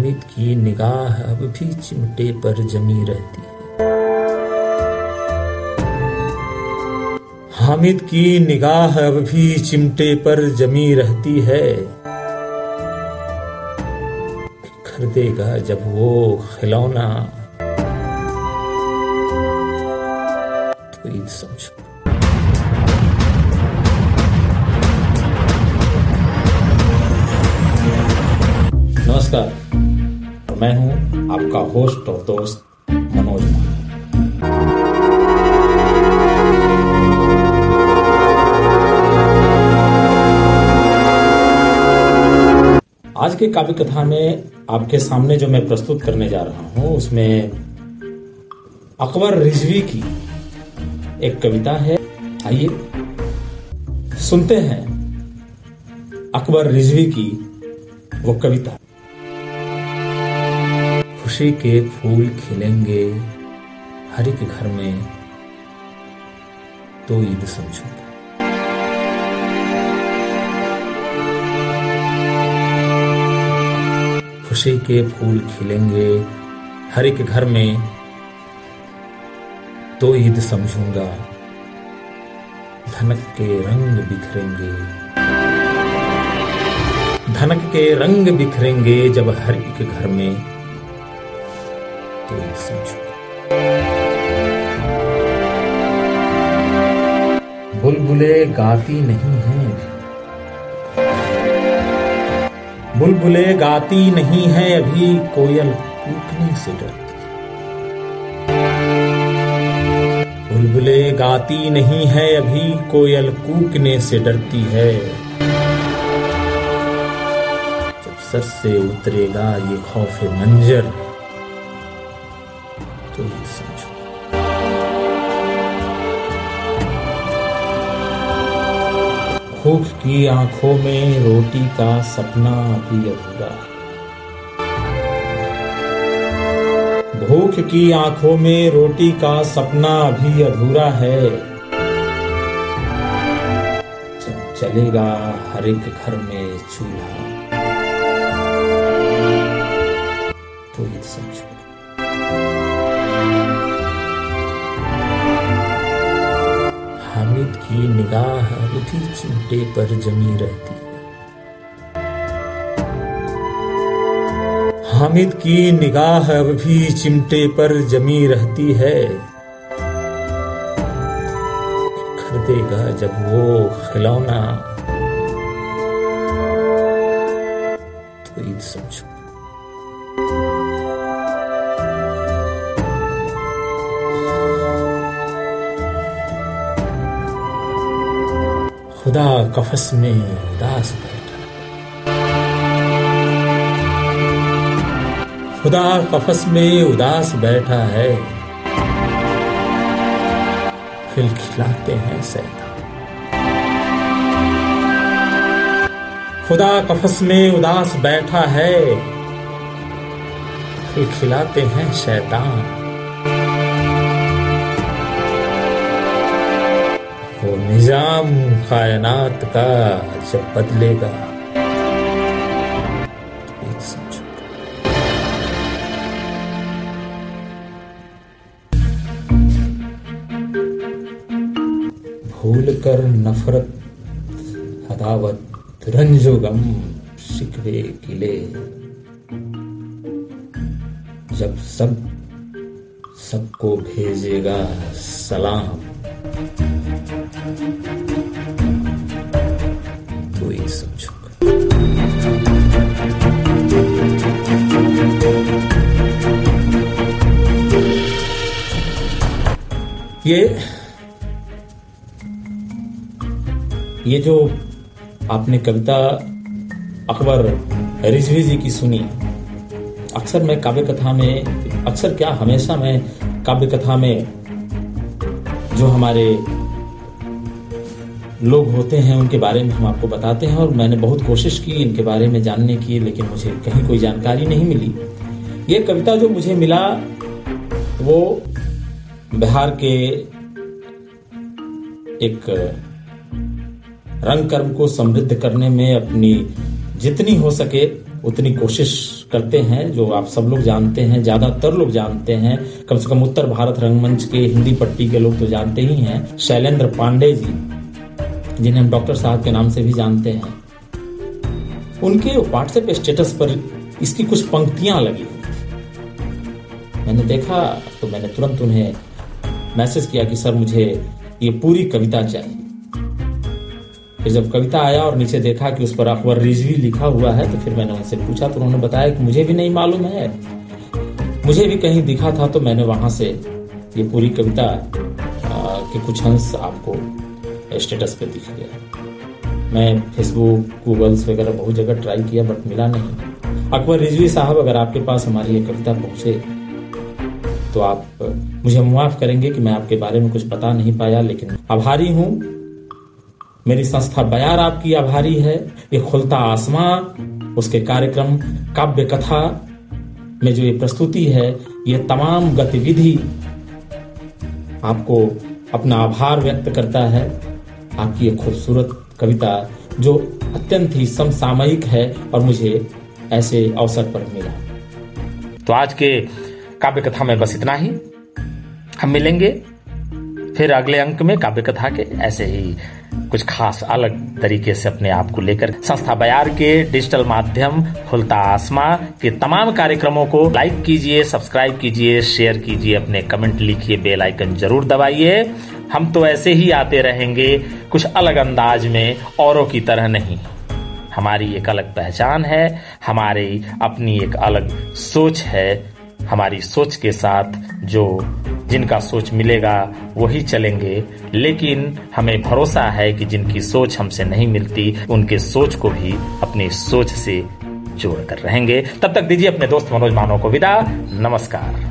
हामिद की निगाह अब भी चिमटे पर जमी रहती है। हामिद की निगाह अब भी चिमटे पर जमी रहती है। खरीदेगा जब वो खिलौना। तो ईद समझो। नमस्कार। आपका होस्ट और दोस्त मनोज मान। आज के काव्य कथा में आपके सामने जो मैं प्रस्तुत करने जा रहा हूँ, उसमें अकबर रिजवी की एक कविता है। आइए सुनते हैं अकबर रिजवी की वो कविता। खुशी के फूल खिलेंगे हर एक घर में तो ईद समझो। खुशी के फूल खिलेंगे हर एक घर में तो ईद समझूँगा। धनक के रंग बिखरेंगे। धनक के रंग बिखरेंगे जब हर एक घर में तो ईद समझूँगा बुलबुले गाती नहीं हैं। बुलबुले गाती नहीं है अभी कोयल कूकने से डरती। बुलबुले गाती नहीं है अभी कोयल कूकने से डरती है। जब सर से उतरेगा ये खौफ मंजर समझो भूख की आँखों में रोटी का सपना अभी अधूरा। भूख की आँखों में रोटी का सपना अभी अधूरा है। चलेगा हर एक घर में चूल्हा तो ये समझो की निगाह उठी चिमटे पर जमी रहती। है हामिद की निगाह अब भी चिमटे पर जमी रहती है। खरीदेगा जब वो खिलौना। तो ईद समझो खुदा कफस में उदास बैठा। खुदा कफस में उदास बैठा है। खिलखिलाते हैं सैतान। खुदा कफस में उदास बैठा है। खिलखिलाते हैं शैतान निज़ाम कायनात का जब बदलेगा। भूल कर नफरत हदावत रंजो गम शिकवे किले। जब सब, सबको भेजेगा सलाम। ये ये जो आपने कविता अकबर रिजवी जी की सुनी, अक्सर मैं काव्य कथा में, अक्सर क्या हमेशा मैं काव्य कथा में जो हमारे लोग होते हैं, उनके बारे में हम आपको बताते हैं और मैंने बहुत कोशिश की इनके बारे में जानने की, लेकिन मुझे कहीं कोई जानकारी नहीं मिली। ये कविता जो मुझे मिला, वो बिहार के एक रंग कर्म को समृद्ध करने में अपनी जितनी हो सके उतनी कोशिश करते हैं, जो आप सब लोग जानते हैं, ज़्यादातर लोग जानते हैं। कम से कम उत्तर भारत रंगमंच के हिंदी पट्टी के लोग तो जानते ही हैं। शैलेंद्र पांडे जी। जिन्हें हम डॉक्टर साहब के नाम से भी जानते हैं। उनके व्हाट्सएप स्टेटस पर इसकी कुछ पंक्तियाँ लगी मैंने देखा तो मैंने तुरंत उन्हें मैसेज किया कि, सर, मुझे ये पूरी कविता चाहिए। फिर जब कविता आया और नीचे देखा कि उस पर अकबर रिजवी लिखा हुआ है तो फिर मैंने उनसे पूछा तो उन्होंने बताया कि मुझे भी नहीं मालूम है। मुझे भी कहीं दिखा था तो मैंने वहाँ से ये पूरी कविता के कुछ अंश आपको स्टेटस पे दिख गया मैं फेसबुक गूगल्स वगैरह बहुत जगह ट्राई किया बट मिला नहीं। अकबर रिजवी साहब, अगर आपके पास हमारी ये कविता पहुँचे तो आप, मुझे मुआफ करेंगे कि मैं आपके बारे में कुछ बता नहीं पाया, लेकिन आभारी हूँ। मेरी संस्था बयार आपकी आभारी है। ये खुलता आसमां, उसके कार्यक्रम, काव्य कथा में जो ये प्रस्तुति है, ये तमाम गतिविधि आपको अपना आभार व्यक्त करता है। आपकी ये खूबसूरत कविता, जो अत्यंत ही समसामयिक है और मुझे ऐसे अवसर पर मिला। तो आज के काव्य कथा में बस इतना ही। हम मिलेंगे फिर अगले अंक में काव्य कथा के ऐसे ही कुछ खास अलग तरीके से अपने आप को लेकर संस्था बयार के डिजिटल माध्यम खुलता आसमा के तमाम कार्यक्रमों को लाइक कीजिए, सब्सक्राइब कीजिए, शेयर कीजिए, अपने कमेंट लिखिए, बेल आइकन ज़रूर दबाइए। हम तो ऐसे ही आते रहेंगे, कुछ अलग अंदाज में, औरों की तरह नहीं। हमारी एक अलग पहचान है, हमारी अपनी एक अलग सोच है, हमारी सोच के साथ जो जिनका सोच मिलेगा वही चलेंगे। लेकिन हमें भरोसा है कि जिनकी सोच हमसे नहीं मिलती, उनके सोच को भी अपनी सोच से जोड़कर रहेंगे। तब तक दीजिए अपने दोस्त मनोज मानो को विदा। नमस्कार।